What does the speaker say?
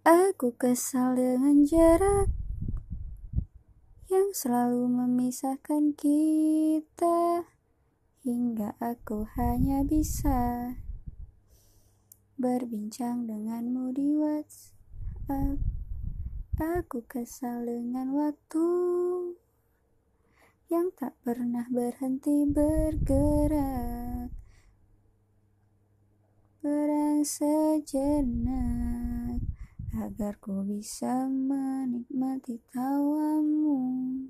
Aku kesal dengan jarak yang selalu memisahkan kita, hingga aku hanya bisa berbincang denganmu di WhatsApp. Aku kesal dengan waktu yang tak pernah berhenti bergerak. Berang sejenak agar ku bisa menikmati tawamu.